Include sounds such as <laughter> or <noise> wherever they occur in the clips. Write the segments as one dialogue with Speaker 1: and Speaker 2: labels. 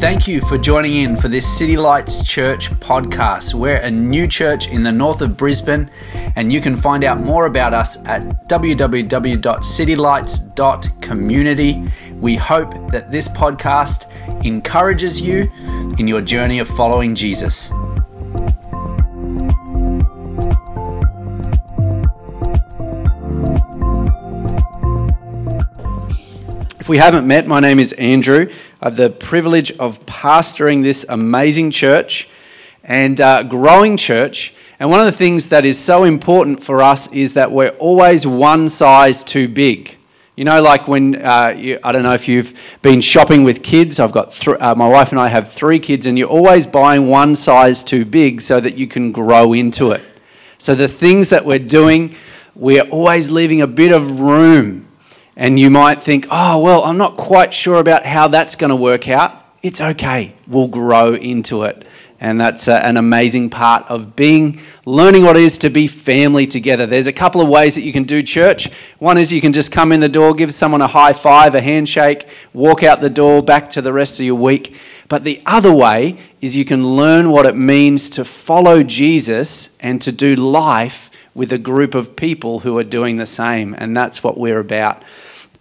Speaker 1: Thank you for joining in for this City Lights Church podcast. We're a new church in the north of Brisbane, and you can find out more about us at www.citylights.community. We hope that this podcast encourages you in your journey of following Jesus. If we haven't met, my name is Andrew. Have the privilege of pastoring this amazing church and uh, growing church. And one of the things that is so important for us is that we're always one size too big. You know, like when, uh, you, I don't know if you've been shopping with kids. I've got, th- uh, my wife and I have three kids, and you're always buying one size too big so that you can grow into it. So the things that we're doing, we're always leaving a bit of room and you might think, oh, well, I'm not quite sure about how that's going to work out. It's okay. We'll grow into it. And that's a, an amazing part of being, learning what it is to be family together. There's a couple of ways that you can do church. One is you can just come in the door, give someone a high five, a handshake, walk out the door, back to the rest of your week. But the other way is you can learn what it means to follow Jesus and to do life with a group of people who are doing the same. And that's what we're about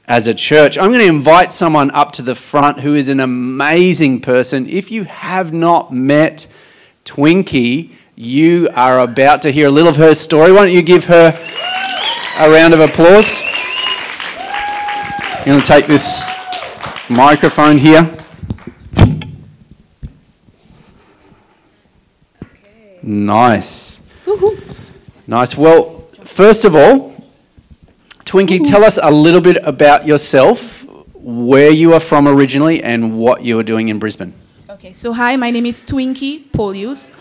Speaker 1: as a church. I'm going to invite someone up to the front who is an amazing person. If you have not met Twinkie, you are about to hear a little of her story. Why don't you give her a round of applause? I'm going to take this microphone here. Nice. Nice. Well, first of all, Twinkie, tell us a little bit about yourself, where you are from originally, and what you are doing in Brisbane.
Speaker 2: Okay, so hi, my name is Twinkie Polius.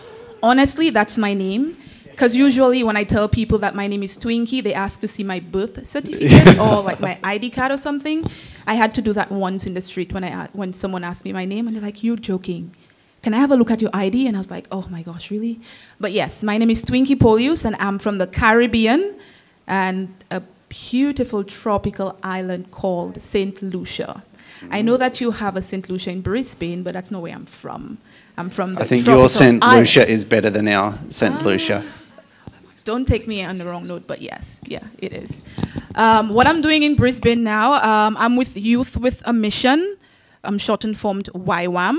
Speaker 2: Honestly, that's my name. Because usually when I tell people that my name is Twinkie, they ask to see my birth certificate <laughs> or like my ID card or something. I had to do that once in the street when, I, uh, when someone asked me my name, and they're like, You're joking. Can I have a look at your ID? And I was like, Oh my gosh, really? But yes, my name is Twinkie Polius, and I'm from the Caribbean. And a beautiful tropical island called St. Lucia. I know that you have a St. Lucia in Brisbane, but that's not where I'm from. I'm from the
Speaker 1: I think your St.
Speaker 2: island.
Speaker 1: Lucia is better than our St.
Speaker 2: Ah.
Speaker 1: Lucia.
Speaker 2: Don't take me on the wrong note, but yes, yeah, it is. Um, what I'm doing in Brisbane now, um, I'm with Youth with a Mission, um, shortened formed YWAM,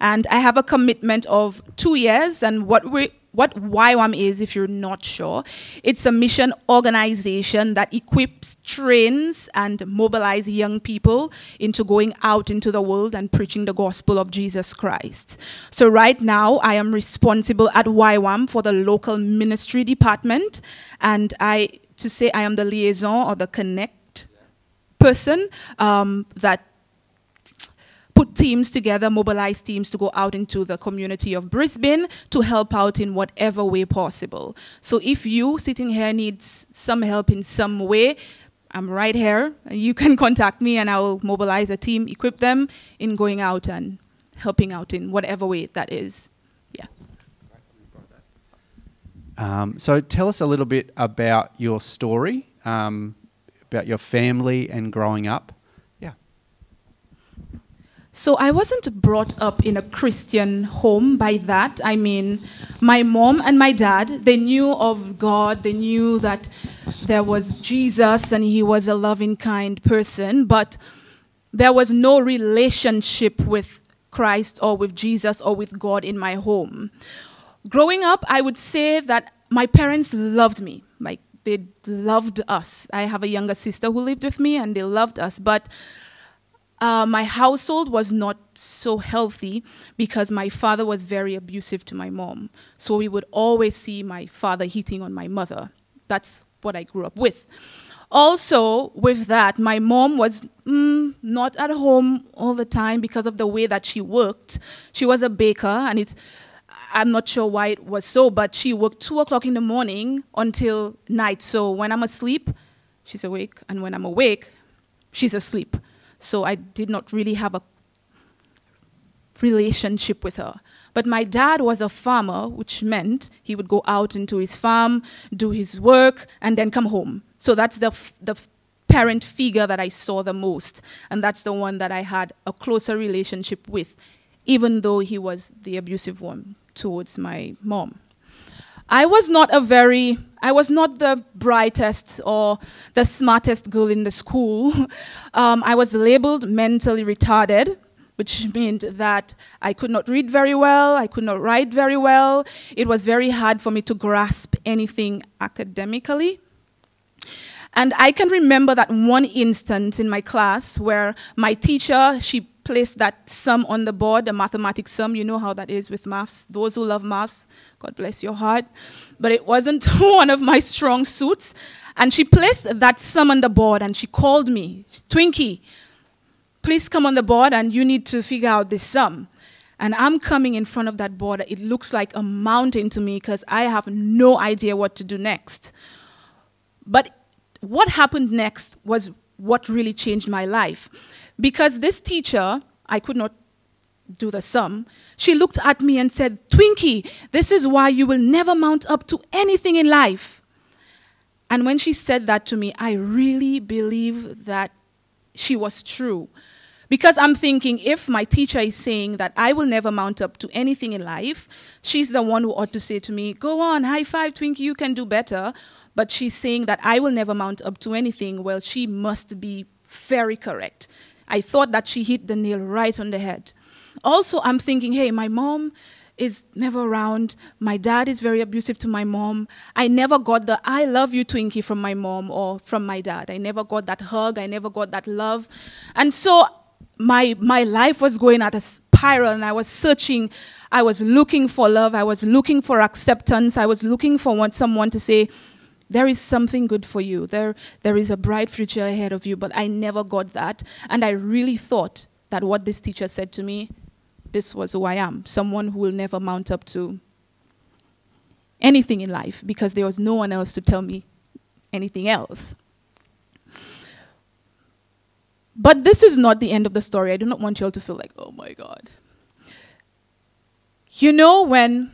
Speaker 2: and I have a commitment of two years. And what we what YWAM is, if you're not sure, it's a mission organization that equips, trains, and mobilizes young people into going out into the world and preaching the gospel of Jesus Christ. So, right now, I am responsible at YWAM for the local ministry department, and I, to say I am the liaison or the connect person um, that put teams together, mobilize teams to go out into the community of Brisbane to help out in whatever way possible. So if you sitting here needs some help in some way, I'm right here. You can <laughs> contact me and I'll mobilize a team, equip them in going out and helping out in whatever way that is. Yeah.
Speaker 1: Um, so tell us a little bit about your story, um, about your family and growing up.
Speaker 2: So I wasn't brought up in a Christian home by that. I mean, my mom and my dad, they knew of God, they knew that there was Jesus and he was a loving, kind person, but there was no relationship with Christ or with Jesus or with God in my home. Growing up, I would say that my parents loved me. Like, they loved us. I have a younger sister who lived with me, and they loved us. But uh, my household was not so healthy because my father was very abusive to my mom. So we would always see my father hitting on my mother. That's what I grew up with. Also, with that, my mom was mm, not at home all the time because of the way that she worked. She was a baker, and it's I'm not sure why it was so, but she worked two o'clock in the morning until night. So when I'm asleep, she's awake, and when I'm awake, she's asleep. So I did not really have a relationship with her. But my dad was a farmer, which meant he would go out into his farm, do his work, and then come home. So that's the, f- the parent figure that I saw the most. And that's the one that I had a closer relationship with even though he was the abusive one towards my mom. I was not a very, I was not the brightest or the smartest girl in the school. <laughs> um, I was labeled mentally retarded, which meant that I could not read very well, I could not write very well. It was very hard for me to grasp anything academically. And I can remember that one instance in my class where my teacher, she placed that sum on the board, a mathematics sum. You know how that is with maths. Those who love maths, God bless your heart. But it wasn't <laughs> one of my strong suits. And she placed that sum on the board and she called me, Twinkie, please come on the board and you need to figure out this sum. And I'm coming in front of that board. It looks like a mountain to me because I have no idea what to do next. But what happened next was what really changed my life. Because this teacher, I could not do the sum, she looked at me and said, Twinkie, this is why you will never mount up to anything in life. And when she said that to me, I really believe that she was true. Because I'm thinking, if my teacher is saying that I will never mount up to anything in life, she's the one who ought to say to me, Go on, high five, Twinkie, you can do better. But she's saying that I will never mount up to anything. Well, she must be very correct. I thought that she hit the nail right on the head. Also, I'm thinking, hey, my mom is never around. My dad is very abusive to my mom. I never got the I love you Twinkie from my mom or from my dad. I never got that hug. I never got that love. And so my my life was going at a spiral and I was searching. I was looking for love. I was looking for acceptance. I was looking for one, someone to say, there is something good for you. There, there is a bright future ahead of you, but I never got that. And I really thought that what this teacher said to me, this was who I am someone who will never mount up to anything in life because there was no one else to tell me anything else. But this is not the end of the story. I do not want you all to feel like, oh my God. You know, when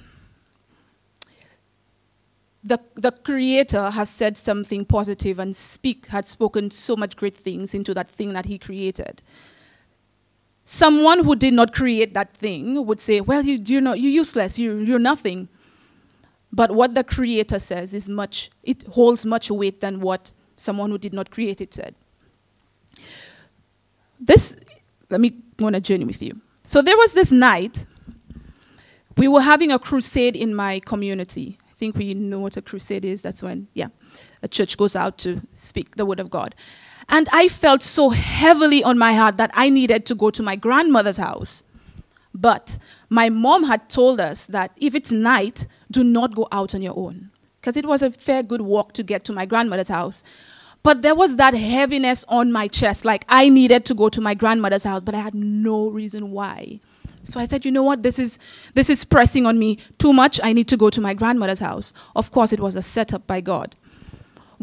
Speaker 2: the, the creator has said something positive and speak had spoken so much great things into that thing that he created. Someone who did not create that thing would say well you, you're, you're useless. You, you're nothing. But what the creator says is much it holds much weight than what someone who did not create it said. This let me go on a journey with you. So there was this night we were having a crusade in my community think we know what a crusade is. That's when, yeah, a church goes out to speak the word of God. And I felt so heavily on my heart that I needed to go to my grandmother's house. But my mom had told us that if it's night, do not go out on your own. Because it was a fair good walk to get to my grandmother's house. But there was that heaviness on my chest, like I needed to go to my grandmother's house, but I had no reason why. So I said, you know what, this is, this is pressing on me too much. I need to go to my grandmother's house. Of course, it was a setup by God.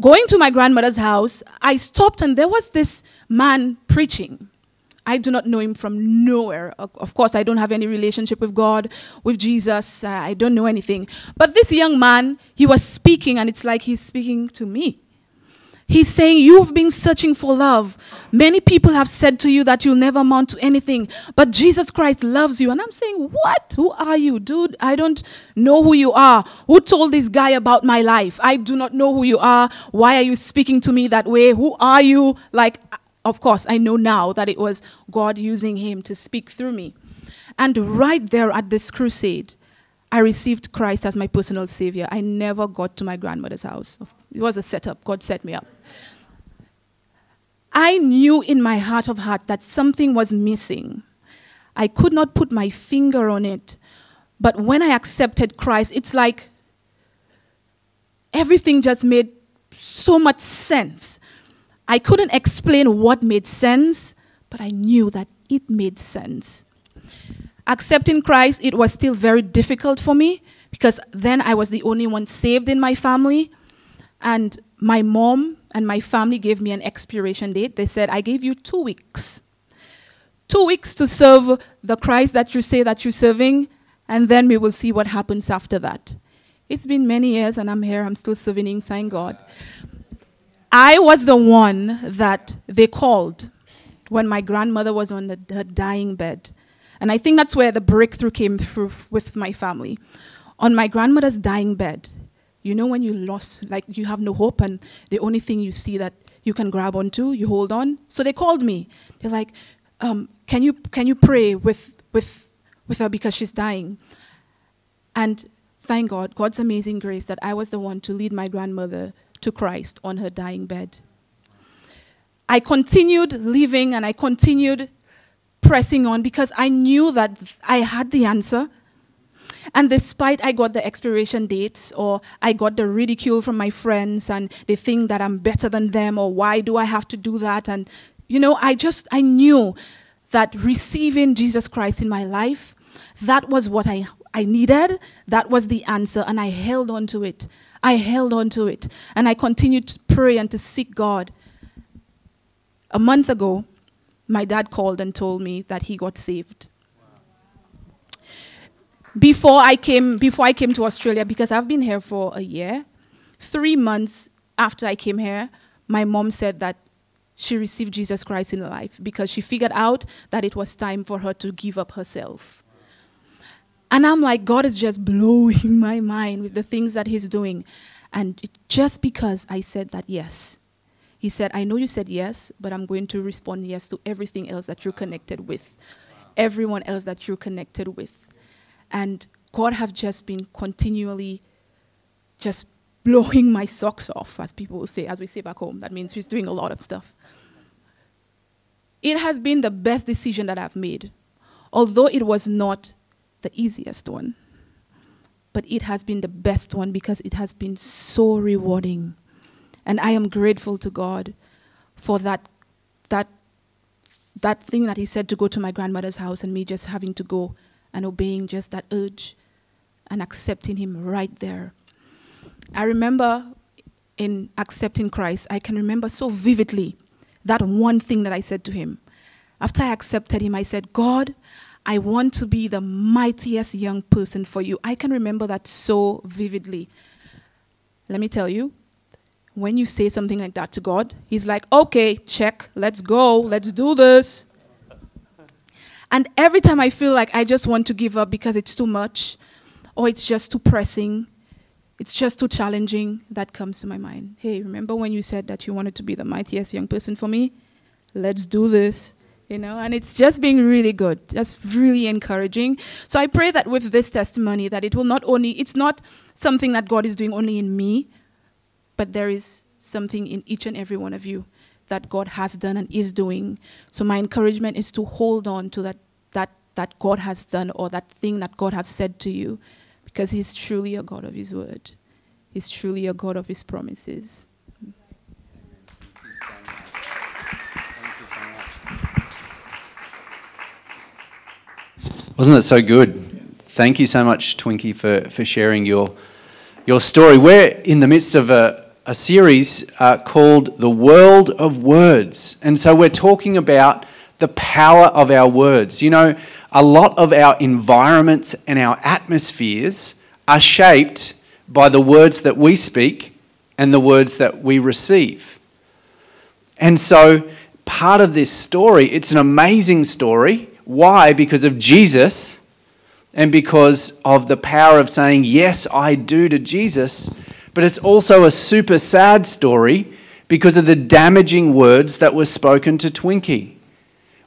Speaker 2: Going to my grandmother's house, I stopped and there was this man preaching. I do not know him from nowhere. Of course, I don't have any relationship with God, with Jesus. Uh, I don't know anything. But this young man, he was speaking, and it's like he's speaking to me. He's saying, You've been searching for love. Many people have said to you that you'll never amount to anything, but Jesus Christ loves you. And I'm saying, What? Who are you, dude? I don't know who you are. Who told this guy about my life? I do not know who you are. Why are you speaking to me that way? Who are you? Like, of course, I know now that it was God using him to speak through me. And right there at this crusade, I received Christ as my personal savior. I never got to my grandmother's house. It was a setup. God set me up. I knew in my heart of hearts that something was missing. I could not put my finger on it. But when I accepted Christ, it's like everything just made so much sense. I couldn't explain what made sense, but I knew that it made sense. Accepting Christ, it was still very difficult for me because then I was the only one saved in my family. And my mom and my family gave me an expiration date. They said, I gave you two weeks. Two weeks to serve the Christ that you say that you're serving, and then we will see what happens after that. It's been many years, and I'm here. I'm still serving thank God. I was the one that they called when my grandmother was on the, her dying bed. And I think that's where the breakthrough came through with my family. On my grandmother's dying bed, you know when you lost, like you have no hope, and the only thing you see that you can grab onto, you hold on. So they called me. They're like, um, "Can you can you pray with with with her because she's dying?" And thank God, God's amazing grace that I was the one to lead my grandmother to Christ on her dying bed. I continued living and I continued pressing on because I knew that I had the answer. And despite I got the expiration dates or I got the ridicule from my friends and they think that I'm better than them or why do I have to do that? And, you know, I just, I knew that receiving Jesus Christ in my life, that was what I, I needed. That was the answer. And I held on to it. I held on to it. And I continued to pray and to seek God. A month ago, my dad called and told me that he got saved. Before I came, before I came to Australia, because I've been here for a year, three months after I came here, my mom said that she received Jesus Christ in life because she figured out that it was time for her to give up herself. And I'm like, God is just blowing <laughs> my mind with the things that He's doing. And just because I said that yes, he said, I know you said yes, but I'm going to respond yes to everything else that you're connected with, everyone else that you're connected with. And God have just been continually just blowing my socks off, as people will say, as we say back home. That means He's doing a lot of stuff. It has been the best decision that I've made, although it was not the easiest one. But it has been the best one because it has been so rewarding and I am grateful to God for that, that, that thing that He said to go to my grandmother's house and me just having to go and obeying just that urge and accepting Him right there. I remember in accepting Christ, I can remember so vividly that one thing that I said to Him. After I accepted Him, I said, God, I want to be the mightiest young person for you. I can remember that so vividly. Let me tell you, when you say something like that to God, He's like, okay, check, let's go, let's do this. And every time I feel like I just want to give up because it's too much, or it's just too pressing, it's just too challenging, that comes to my mind. Hey, remember when you said that you wanted to be the mightiest young person for me? Let's do this. You know, and it's just being really good, just really encouraging. So I pray that with this testimony, that it will not only, it's not something that God is doing only in me, but there is something in each and every one of you that God has done and is doing. So my encouragement is to hold on to that that that God has done or that thing that God has said to you because he's truly a God of his word. He's truly a God of his promises.
Speaker 1: Wasn't that so good? Thank you so much, Twinkie, for, for sharing your, your story. We're in the midst of a, a series uh, called The World of Words. And so we're talking about the power of our words. You know, a lot of our environments and our atmospheres are shaped by the words that we speak and the words that we receive. And so, part of this story, it's an amazing story. Why? Because of Jesus and because of the power of saying, Yes, I do to Jesus but it's also a super sad story because of the damaging words that were spoken to Twinkie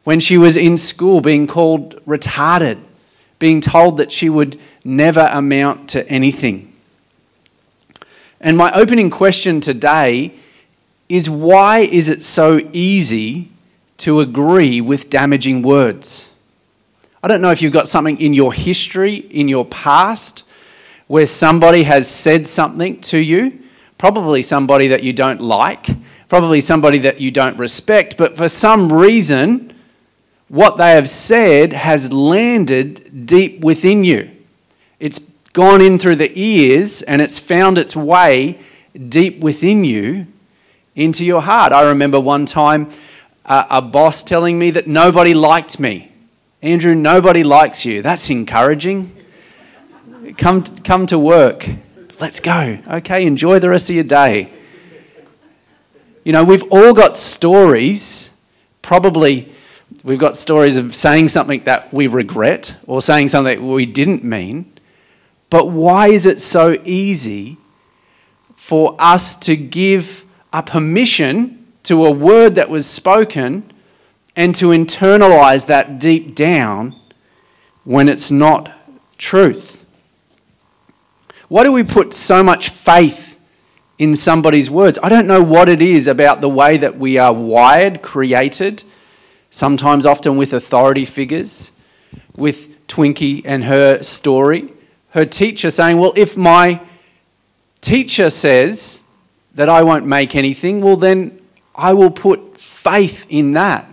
Speaker 1: when she was in school being called retarded, being told that she would never amount to anything. And my opening question today is why is it so easy to agree with damaging words? I don't know if you've got something in your history, in your past, where somebody has said something to you, probably somebody that you don't like, probably somebody that you don't respect, but for some reason, what they have said has landed deep within you. It's gone in through the ears and it's found its way deep within you into your heart. I remember one time uh, a boss telling me that nobody liked me. Andrew, nobody likes you. That's encouraging. Come, come to work. Let's go. Okay, enjoy the rest of your day. You know, we've all got stories, probably We've got stories of saying something that we regret or saying something we didn't mean. But why is it so easy for us to give a permission to a word that was spoken and to internalize that deep down when it's not truth? Why do we put so much faith in somebody's words? I don't know what it is about the way that we are wired, created, sometimes often with authority figures, with Twinkie and her story, her teacher saying, Well, if my teacher says that I won't make anything, well, then I will put faith in that.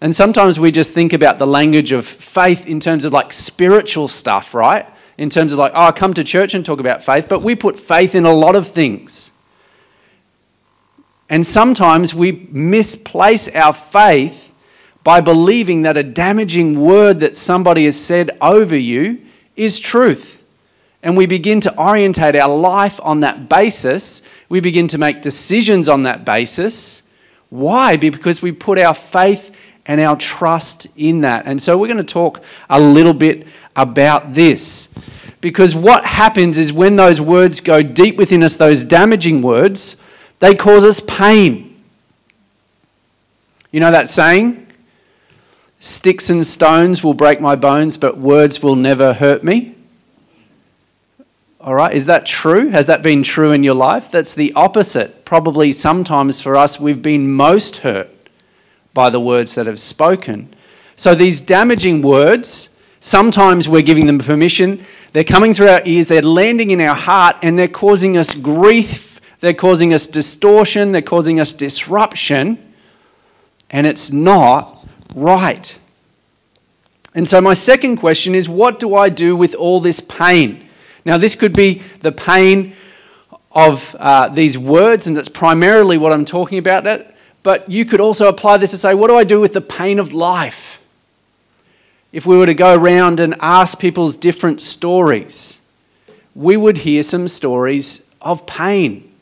Speaker 1: And sometimes we just think about the language of faith in terms of like spiritual stuff, right? In terms of like, oh, I come to church and talk about faith, but we put faith in a lot of things. And sometimes we misplace our faith by believing that a damaging word that somebody has said over you is truth. And we begin to orientate our life on that basis. We begin to make decisions on that basis. Why? Because we put our faith and our trust in that. And so we're going to talk a little bit about this. Because what happens is when those words go deep within us, those damaging words, they cause us pain. You know that saying? Sticks and stones will break my bones, but words will never hurt me. All right, is that true? Has that been true in your life? That's the opposite. Probably sometimes for us, we've been most hurt by the words that have spoken. So these damaging words, sometimes we're giving them permission. They're coming through our ears, they're landing in our heart, and they're causing us grief, they're causing us distortion, they're causing us disruption, and it's not right. And so, my second question is what do I do with all this pain? Now, this could be the pain of uh, these words, and that's primarily what I'm talking about. That, but you could also apply this to say, what do I do with the pain of life? If we were to go around and ask people's different stories, we would hear some stories of pain.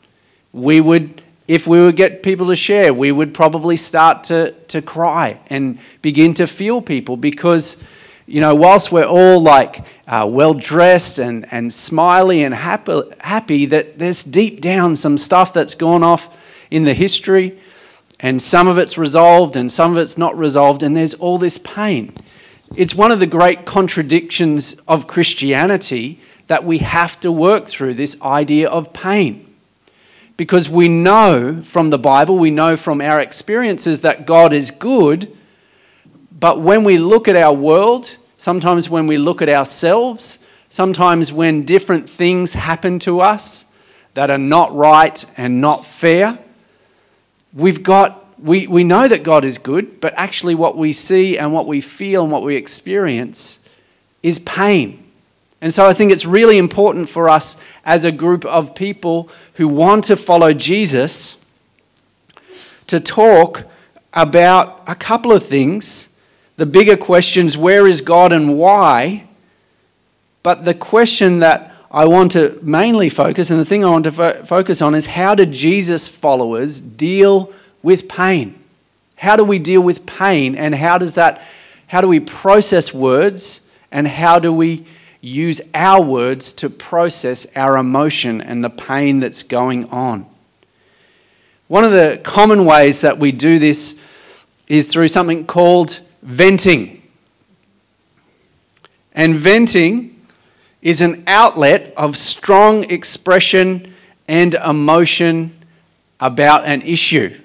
Speaker 1: We would if we would get people to share, we would probably start to, to cry and begin to feel people because, you know, whilst we're all like uh, well dressed and, and smiley and happy, happy, that there's deep down some stuff that's gone off in the history, and some of it's resolved and some of it's not resolved, and there's all this pain. It's one of the great contradictions of Christianity that we have to work through this idea of pain because we know from the Bible, we know from our experiences that God is good. But when we look at our world, sometimes when we look at ourselves, sometimes when different things happen to us that are not right and not fair, we've got, we, we know that God is good, but actually what we see and what we feel and what we experience is pain. And so I think it's really important for us as a group of people who want to follow Jesus to talk about a couple of things. The bigger questions where is God and why? But the question that I want to mainly focus, and the thing I want to fo- focus on, is how did Jesus followers deal with pain? How do we deal with pain, and how does that, how do we process words, and how do we use our words to process our emotion and the pain that's going on. One of the common ways that we do this is through something called venting. And venting is an outlet of strong expression and emotion about an issue.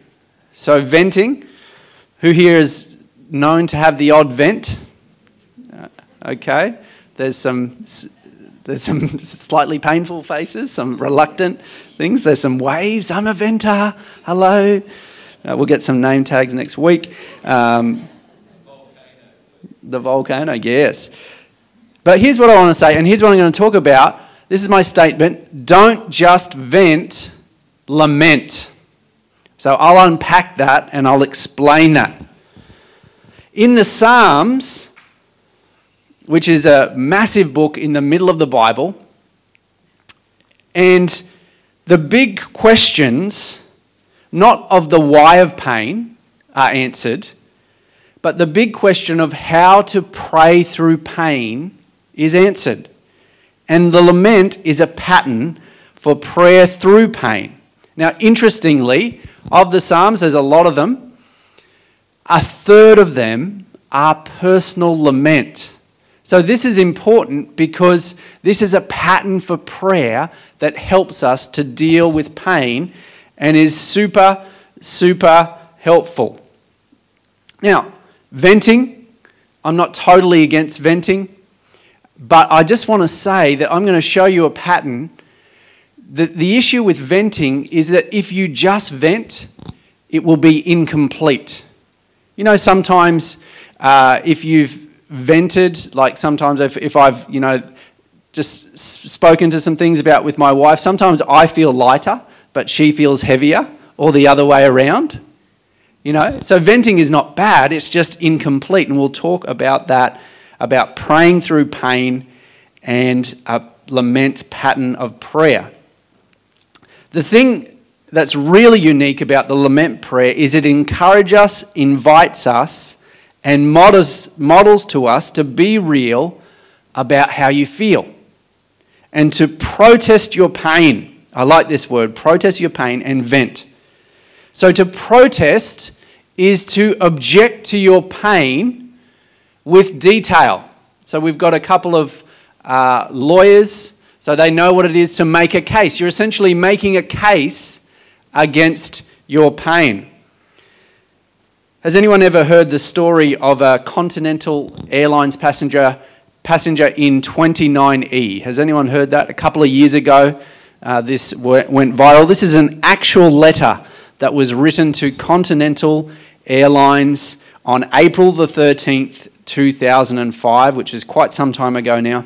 Speaker 1: So, venting, who here is known to have the odd vent? Uh, okay. There's some, there's some <laughs> slightly painful faces, some reluctant things. There's some waves. I'm a venter. Hello. Uh, we'll get some name tags next week. Um, the volcano, yes. But here's what I want to say, and here's what I'm going to talk about. This is my statement. Don't just vent, lament. So I'll unpack that and I'll explain that. In the Psalms, which is a massive book in the middle of the Bible. And the big questions, not of the why of pain, are answered, but the big question of how to pray through pain is answered. And the lament is a pattern for prayer through pain. Now, interestingly, of the Psalms, there's a lot of them, a third of them are personal lament. So, this is important because this is a pattern for prayer that helps us to deal with pain and is super, super helpful. Now, venting, I'm not totally against venting, but I just want to say that I'm going to show you a pattern. The, the issue with venting is that if you just vent, it will be incomplete. You know, sometimes uh, if you've vented, like sometimes if, if I've, you know, just spoken to some things about with my wife, sometimes I feel lighter, but she feels heavier, or the other way around. You know, so venting is not bad, it's just incomplete. And we'll talk about that, about praying through pain and a lament pattern of prayer. The thing that's really unique about the lament prayer is it encourages us, invites us, and models, models to us to be real about how you feel and to protest your pain. I like this word protest your pain and vent. So, to protest is to object to your pain with detail. So, we've got a couple of uh, lawyers, so they know what it is to make a case. You're essentially making a case against your pain. Has anyone ever heard the story of a Continental Airlines passenger passenger in 29E? Has anyone heard that? A couple of years ago, uh, this went viral. This is an actual letter that was written to Continental Airlines on April the 13th, 2005, which is quite some time ago now.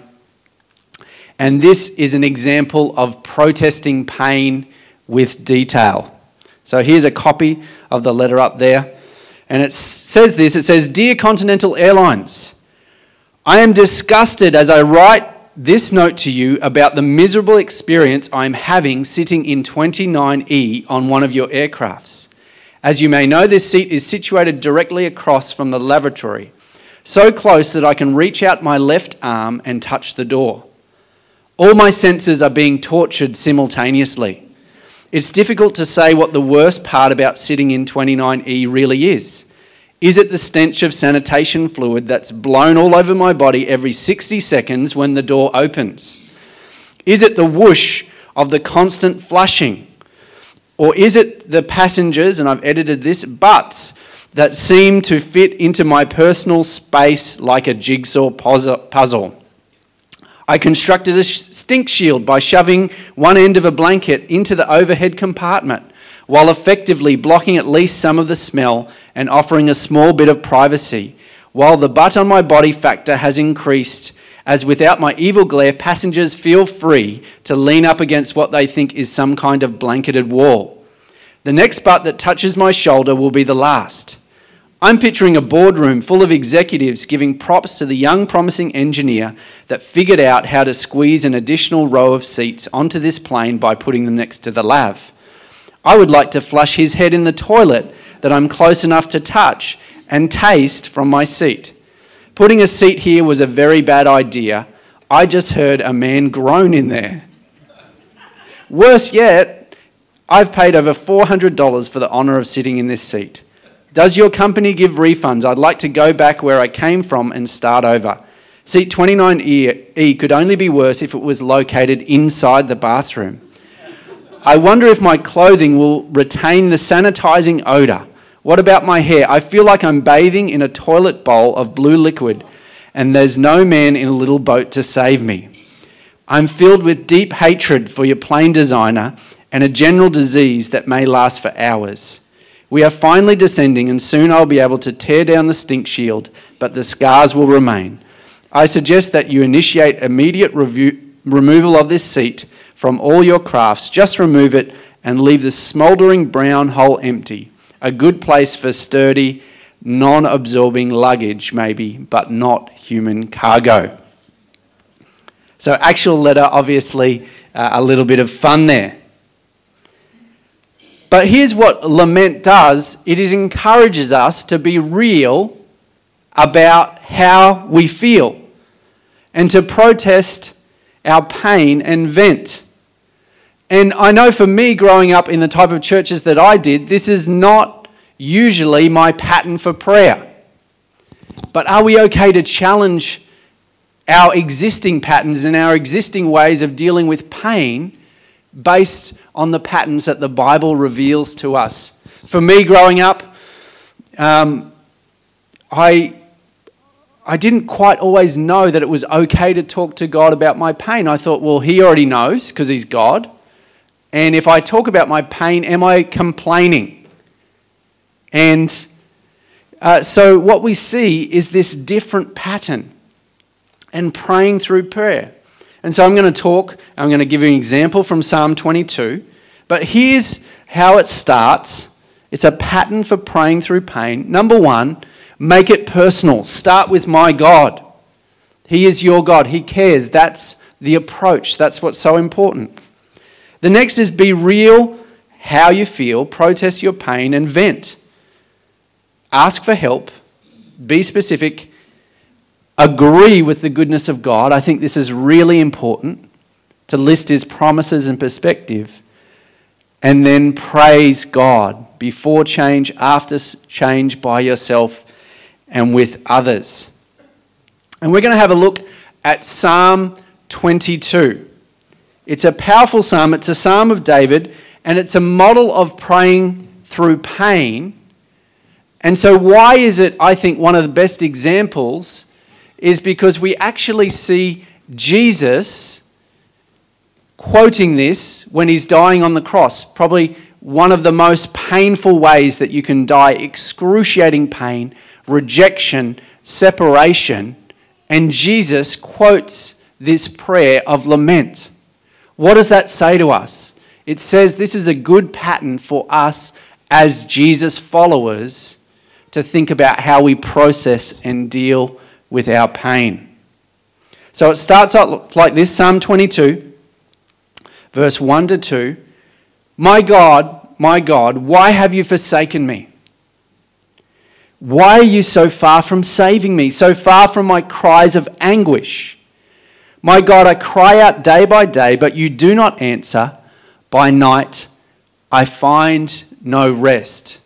Speaker 1: And this is an example of protesting pain with detail. So here's a copy of the letter up there. And it says this it says, Dear Continental Airlines, I am disgusted as I write this note to you about the miserable experience I'm having sitting in 29E on one of your aircrafts. As you may know, this seat is situated directly across from the lavatory, so close that I can reach out my left arm and touch the door. All my senses are being tortured simultaneously. It's difficult to say what the worst part about sitting in 29E really is. Is it the stench of sanitation fluid that's blown all over my body every 60 seconds when the door opens? Is it the whoosh of the constant flushing? Or is it the passengers, and I've edited this, butts that seem to fit into my personal space like a jigsaw puzzle? I constructed a stink shield by shoving one end of a blanket into the overhead compartment while effectively blocking at least some of the smell and offering a small bit of privacy. While the butt on my body factor has increased, as without my evil glare, passengers feel free to lean up against what they think is some kind of blanketed wall. The next butt that touches my shoulder will be the last. I'm picturing a boardroom full of executives giving props to the young, promising engineer that figured out how to squeeze an additional row of seats onto this plane by putting them next to the lav. I would like to flush his head in the toilet that I'm close enough to touch and taste from my seat. Putting a seat here was a very bad idea. I just heard a man groan in there. Worse yet, I've paid over $400 for the honour of sitting in this seat. Does your company give refunds? I'd like to go back where I came from and start over. Seat 29E could only be worse if it was located inside the bathroom. I wonder if my clothing will retain the sanitizing odor. What about my hair? I feel like I'm bathing in a toilet bowl of blue liquid, and there's no man in a little boat to save me. I'm filled with deep hatred for your plane designer and a general disease that may last for hours. We are finally descending, and soon I'll be able to tear down the stink shield, but the scars will remain. I suggest that you initiate immediate review, removal of this seat from all your crafts. Just remove it and leave the smouldering brown hole empty. A good place for sturdy, non absorbing luggage, maybe, but not human cargo. So, actual letter, obviously, uh, a little bit of fun there. But here's what lament does it is encourages us to be real about how we feel and to protest our pain and vent. And I know for me, growing up in the type of churches that I did, this is not usually my pattern for prayer. But are we okay to challenge our existing patterns and our existing ways of dealing with pain based on the patterns that the Bible reveals to us? For me, growing up, um, I I didn't quite always know that it was okay to talk to God about my pain. I thought, well, He already knows because He's God. And if I talk about my pain, am I complaining? And uh, so what we see is this different pattern and praying through prayer. And so I'm going to talk, I'm going to give you an example from Psalm 22. But here's how it starts it's a pattern for praying through pain. Number one, Make it personal. Start with my God. He is your God. He cares. That's the approach. That's what's so important. The next is be real how you feel, protest your pain, and vent. Ask for help. Be specific. Agree with the goodness of God. I think this is really important to list his promises and perspective. And then praise God before change, after change, by yourself and with others. And we're going to have a look at Psalm 22. It's a powerful psalm, it's a psalm of David, and it's a model of praying through pain. And so, why is it, I think, one of the best examples? Is because we actually see Jesus quoting this when he's dying on the cross. Probably one of the most painful ways that you can die, excruciating pain, rejection, separation, and Jesus quotes this prayer of lament. What does that say to us? It says this is a good pattern for us as Jesus followers to think about how we process and deal with our pain. So it starts out like this Psalm 22, verse 1 to 2. My God, my God, why have you forsaken me? Why are you so far from saving me, so far from my cries of anguish? My God, I cry out day by day, but you do not answer. By night, I find no rest.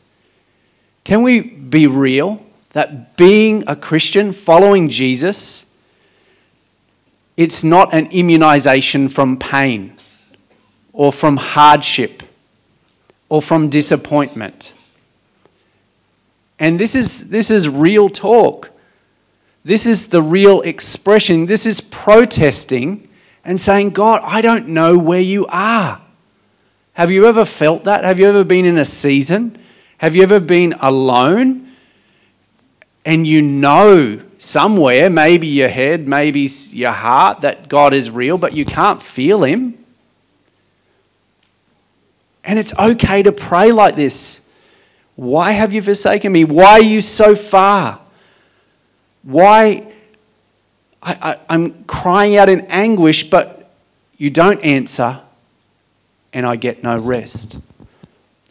Speaker 1: Can we be real that being a Christian, following Jesus, it's not an immunization from pain or from hardship or from disappointment? And this is, this is real talk. This is the real expression. This is protesting and saying, God, I don't know where you are. Have you ever felt that? Have you ever been in a season? Have you ever been alone? And you know somewhere, maybe your head, maybe your heart, that God is real, but you can't feel Him. And it's okay to pray like this. Why have you forsaken me? Why are you so far? Why? I, am crying out in anguish, but you don't answer, and I get no rest.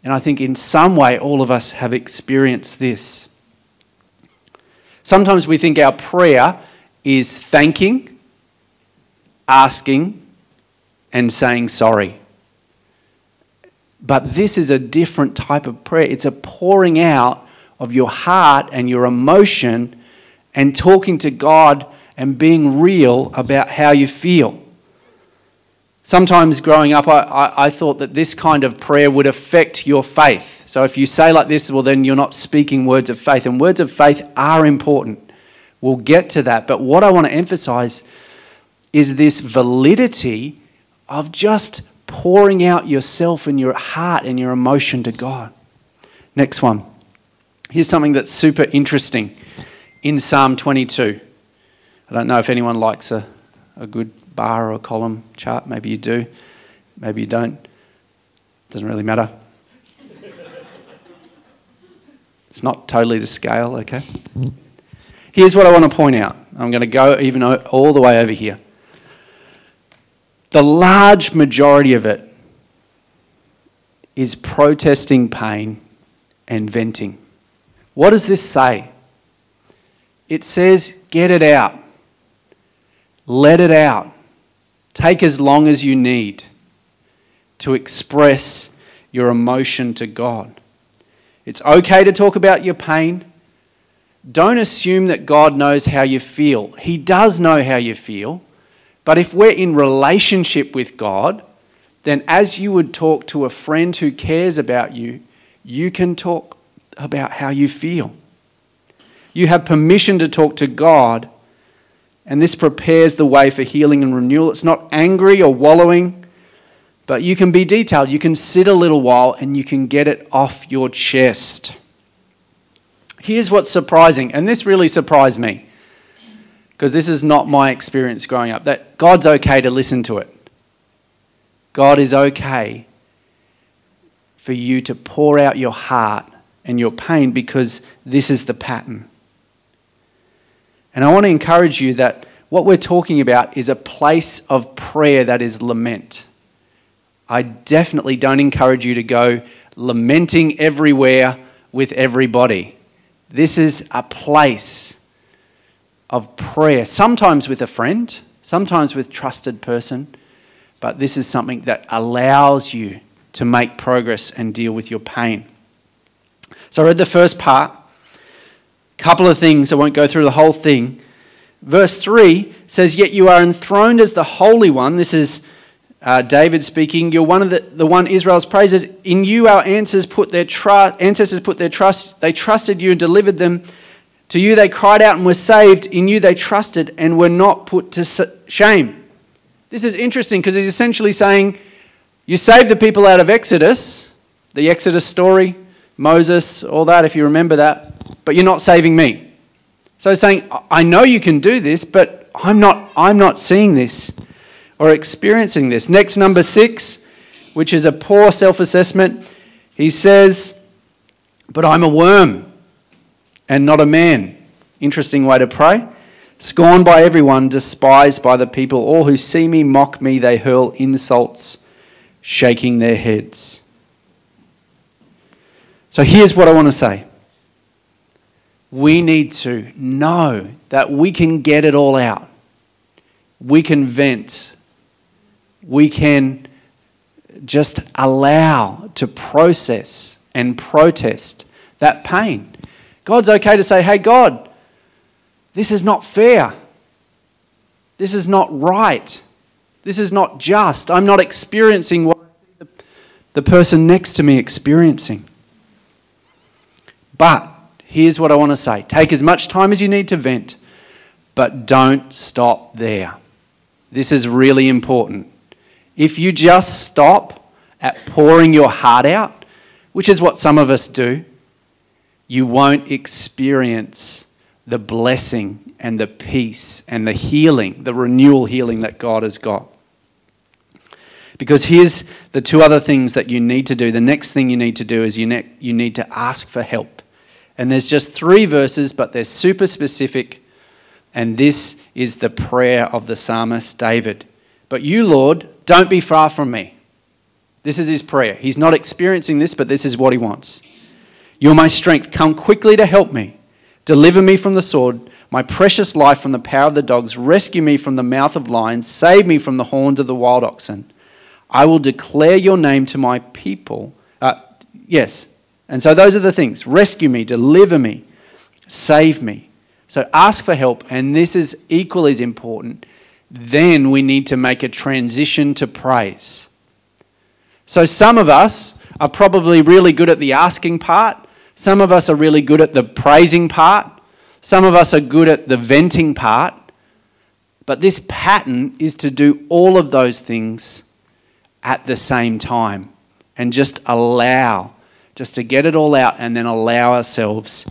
Speaker 1: And I think in some way all of us have experienced this. Sometimes we think our prayer is thanking, asking, and saying sorry. But this is a different type of prayer. It's a pouring out of your heart and your emotion and talking to God and being real about how you feel. Sometimes growing up, I, I, I, thought that this kind of prayer would affect your faith. So if you say like this, well, then you're not speaking words of faith. And words of faith are important. We'll get to that. But what I want to emphasize is this validity of just pouring out yourself and your heart and your emotion to God. Next one. Here's something that's super interesting in Psalm 22. I don't know if anyone likes a, a good bar or column chart. Maybe you do, maybe you don't. Doesn't really matter. It's not totally to scale, okay? Here's what I want to point out. I'm going to go even all the way over here the large majority of it is protesting pain and venting. What does this say? It says, get it out. Let it out. Take as long as you need to express your emotion to God. It's okay to talk about your pain. Don't assume that God knows how you feel. He does know how you feel. But if we're in relationship with God, then as you would talk to a friend who cares about you, you can talk about how you feel. You have permission to talk to God, and this prepares the way for healing and renewal. It's not angry or wallowing, but you can be detailed. You can sit a little while and you can get it off your chest. Here's what's surprising, and this really surprised me because this is not my experience growing up that God's okay to listen to it. God is okay for you to pour out your heart and your pain because this is the pattern. And I want to encourage you that what we're talking about is a place of prayer that is lament. I definitely don't encourage you to go lamenting everywhere with everybody. This is a place of prayer, sometimes with a friend, sometimes with trusted person, but this is something that allows you to make progress and deal with your pain. So I read the first part. Couple of things, I won't go through the whole thing. Verse 3 says, Yet you are enthroned as the Holy One. This is uh, David speaking. You're one of the, the one Israel's praises. In you our ancestors put their. Ancestors put their trust. They trusted you and delivered them. To you they cried out and were saved. In you they trusted and were not put to shame. This is interesting because he's essentially saying, You saved the people out of Exodus, the Exodus story, Moses, all that, if you remember that, but you're not saving me. So saying, I know you can do this, but I'm not, I'm not seeing this or experiencing this. Next, number six, which is a poor self assessment, he says, But I'm a worm and not a man. Interesting way to pray. Scorned by everyone, despised by the people. All who see me mock me, they hurl insults, shaking their heads. So here's what I want to say we need to know that we can get it all out. We can vent we can just allow to process and protest that pain. God's okay to say, hey, God, this is not fair. This is not right. This is not just. I'm not experiencing what the, person next to me experiencing. But here's what I want to say take as much time as you need to vent, but don't stop there. This is really important. If you just stop at pouring your heart out, which is what some of us do, you won't experience the blessing and the peace and the healing, the renewal healing that God has got. Because here's the two other things that you need to do. The next thing you need to do is you, ne- you need to ask for help. And there's just three verses, but they're super specific. And this is the prayer of the psalmist David. But you, Lord, don't be far from me. This is his prayer. He's not experiencing this, but this is what he wants. You're my strength. Come quickly to help me. Deliver me from the sword, my precious life from the power of the dogs. Rescue me from the mouth of lions. Save me from the horns of the wild oxen. I will declare your name to my people. Uh, yes. And so those are the things rescue me, deliver me, save me. So ask for help. And this is equally as important then we need to make a transition to praise. So some of us are probably really good at the asking part, some of us are really good at the praising part, some of us are good at the venting part. But this pattern is to do all of those things at the same time and just allow, just to get it all out and then allow ourselves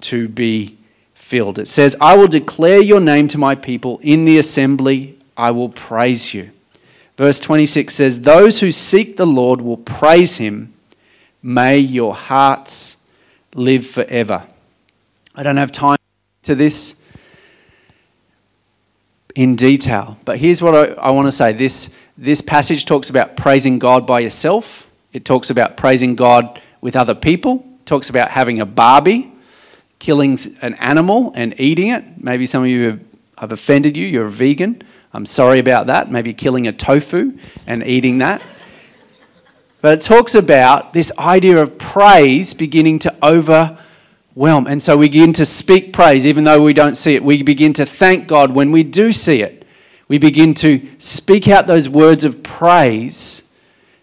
Speaker 1: to be filled. It says, I will declare your name to my people. In the assembly, I will praise you. Verse 26 says, Those who seek the Lord will praise him. May your hearts live forever. I don't have time to this in detail, but here's what I, I want to say. This, this passage talks about praising God by yourself, it talks about praising God with other people, talks about having a Barbie killing an animal and eating it. Maybe some of you have, have offended you, you're a vegan. I'm sorry about that. Maybe killing a tofu and eating that. But it talks about this idea of praise beginning to overwhelm. And so we begin to speak praise even though we don't see it. We begin to thank God when we do see it. We begin to speak out those words of praise.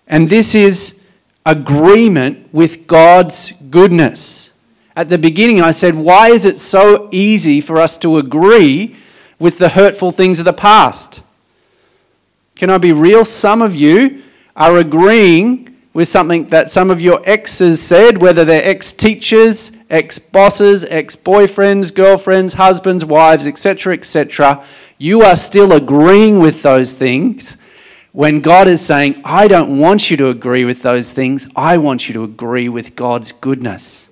Speaker 1: And this is agreement with God's goodness. At the beginning, I said, why is it so easy for us to agree with the hurtful things of the past? Can I be real? Some of you are agreeing with something that some of your exes said, whether they're ex teachers, ex bosses, ex boyfriends, girlfriends, husbands, wives, etc., etc., you are still agreeing with those things when God is saying, I don't want you to agree with those things, I want you to agree with God's goodness.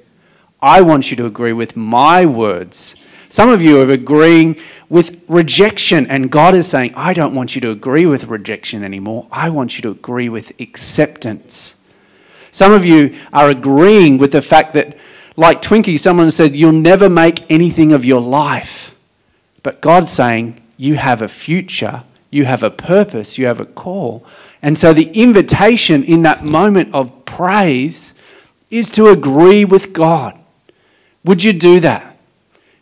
Speaker 1: I want you to agree with my words. Some of you are agreeing with rejection, and God is saying, I don't want you to agree with rejection anymore. I want you to agree with acceptance. Some of you are agreeing with the fact that, like Twinkie, someone said, you'll never make anything of your life. But God's saying, you have a future, you have a purpose, you have a call. And so the invitation in that moment of praise is to agree with God. Would you do that?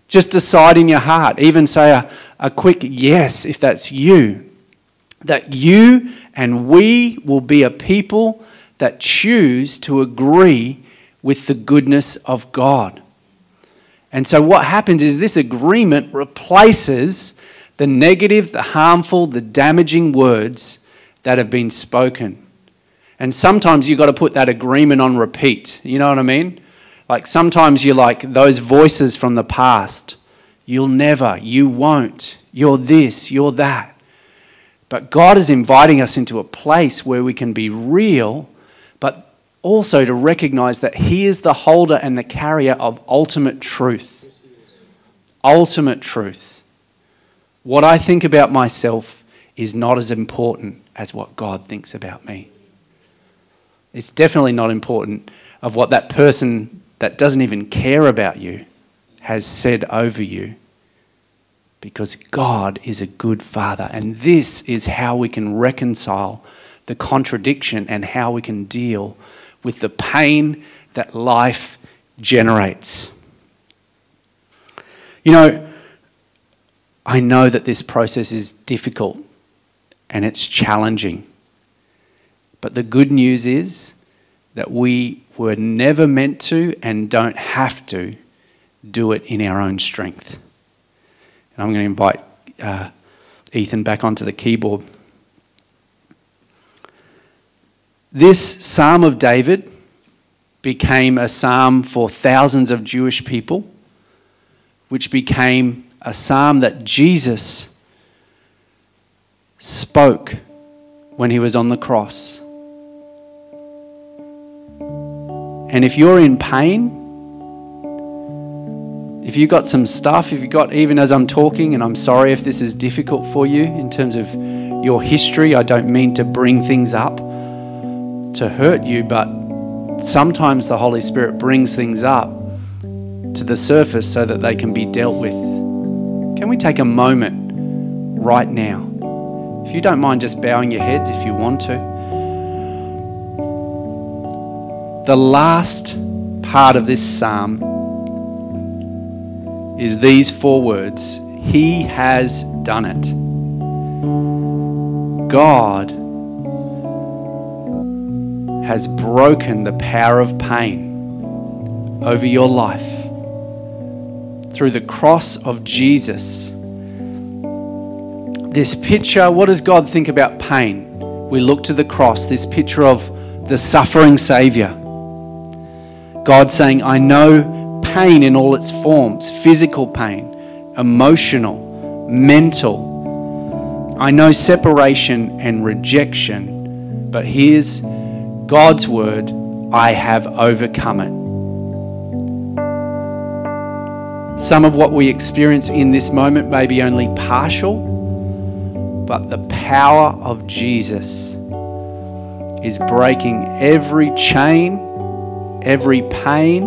Speaker 1: Just decide in your heart, even say a, a quick yes if that's you, that you and we will be a people that choose to agree with the goodness of God. And so, what happens is this agreement replaces the negative, the harmful, the damaging words that have been spoken. And sometimes you've got to put that agreement on repeat. You know what I mean? Like sometimes you're like those voices from the past. You'll never, you won't, you're this, you're that. But God is inviting us into a place where we can be real, but also to recognize that He is the holder and the carrier of ultimate truth. Ultimate truth. What I think about myself is not as important as what God thinks about me. It's definitely not important of what that person that doesn't even care about you has said over you. Because God is a good father. And this is how we can reconcile the contradiction and how we can deal with the pain that life generates. You know, I know that this process is difficult and it's challenging. But the good news is that we were never meant to and don't have to do it in our own strength. And I'm going to invite uh, Ethan back onto the keyboard. This Psalm of David became a psalm for thousands of Jewish people, which became a psalm that Jesus spoke when he was on the cross. And if you're in pain, if you've got some stuff, if you've got, even as I'm talking, and I'm sorry if this is difficult for you in terms of your history, I don't mean to bring things up to hurt you, but sometimes the Holy Spirit brings things up to the surface so that they can be dealt with. Can we take a moment right now? If you don't mind just bowing your heads if you want to. The last part of this psalm is these four words He has done it. God has broken the power of pain over your life through the cross of Jesus. This picture, what does God think about pain? We look to the cross, this picture of the suffering Savior. God saying, I know pain in all its forms physical pain, emotional, mental. I know separation and rejection, but here's God's word I have overcome it. Some of what we experience in this moment may be only partial, but the power of Jesus is breaking every chain every pain,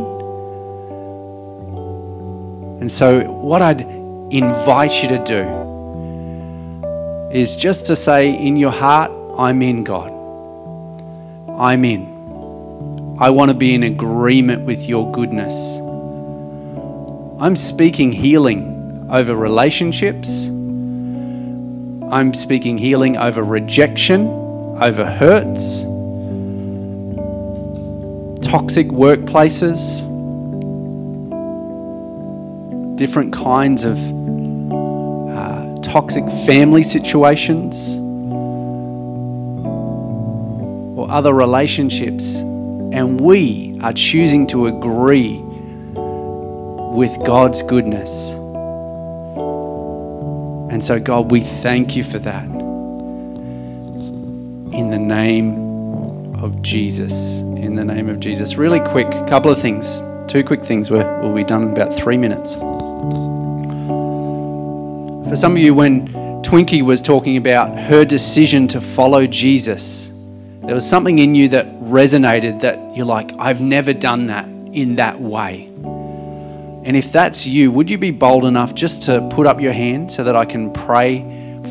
Speaker 1: And so, what I'd invite you to do is just to say in your heart, I'm in, God. I'm in. I want to be in agreement with your goodness. I'm speaking healing over relationships. I'm speaking healing over rejection, over hurts, toxic workplaces, different kinds of uh, toxic family situations, or other relationships. And we are choosing to agree with God's goodness. And so, God, we thank you for that. In the name of Jesus. In the name of Jesus. Really quick, couple of things. Two quick things. we will be done in about three minutes. For some of you, when Twinkie was talking about her decision to follow Jesus, there was something in you that resonated that you're like, I've never done that in that way. And if that's you, would you be bold enough just to put up your hand so that I can pray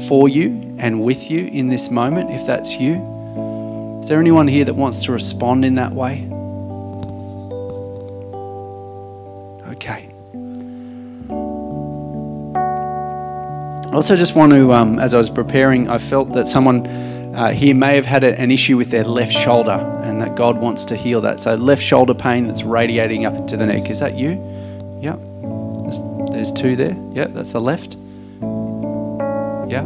Speaker 1: for you and with you in this moment, if that's you? Is there anyone here that wants to respond in that way? Okay. I also just want to, um, as I was preparing, I felt that someone uh, here may have had an issue with their left shoulder and that God wants to heal that. So, left shoulder pain that's radiating up into the neck. Is that you? Yeah. There's, there's two there. Yeah, that's the left. Yeah.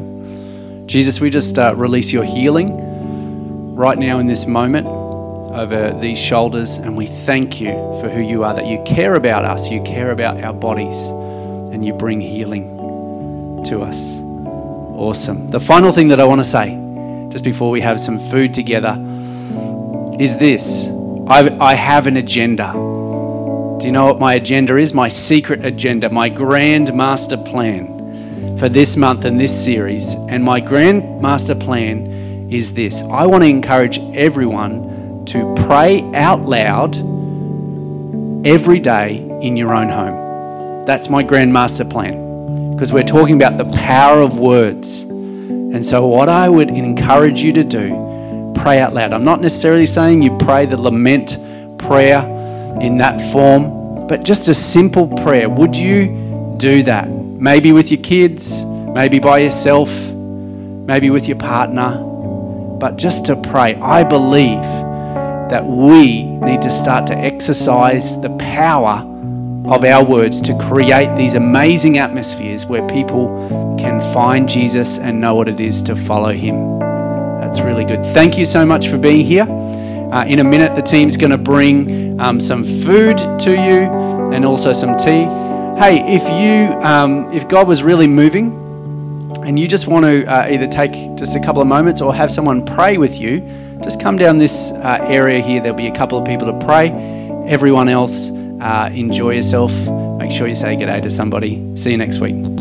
Speaker 1: Jesus, we just uh, release your healing right now in this moment over these shoulders, and we thank you for who you are, that you care about us, you care about our bodies, and you bring healing to us. Awesome. The final thing that I want to say, just before we have some food together, is this I, I have an agenda. Do you know what my agenda is? My secret agenda, my grand master plan for this month and this series. And my grand master plan is this I want to encourage everyone to pray out loud every day in your own home. That's my grand master plan because we're talking about the power of words. And so, what I would encourage you to do, pray out loud. I'm not necessarily saying you pray the lament prayer in that form, but just a simple prayer. Would you do that? Maybe with your kids, maybe by yourself, maybe with your partner, but just to pray. I believe that we need to start to exercise the power of our words to create these amazing atmospheres where people can find Jesus and know what it is to follow him. That's really good. Thank you so much for being here. Uh, in a minute, the team's going to bring um, some food to you and also some tea. Hey, if you, um, if God was really moving, and you just want to uh, either take just a couple of moments or have someone pray with you, just come down this uh, area here. There'll be a couple of people to pray. Everyone else uh, enjoy yourself. Make sure you say g'day to somebody. See you next week.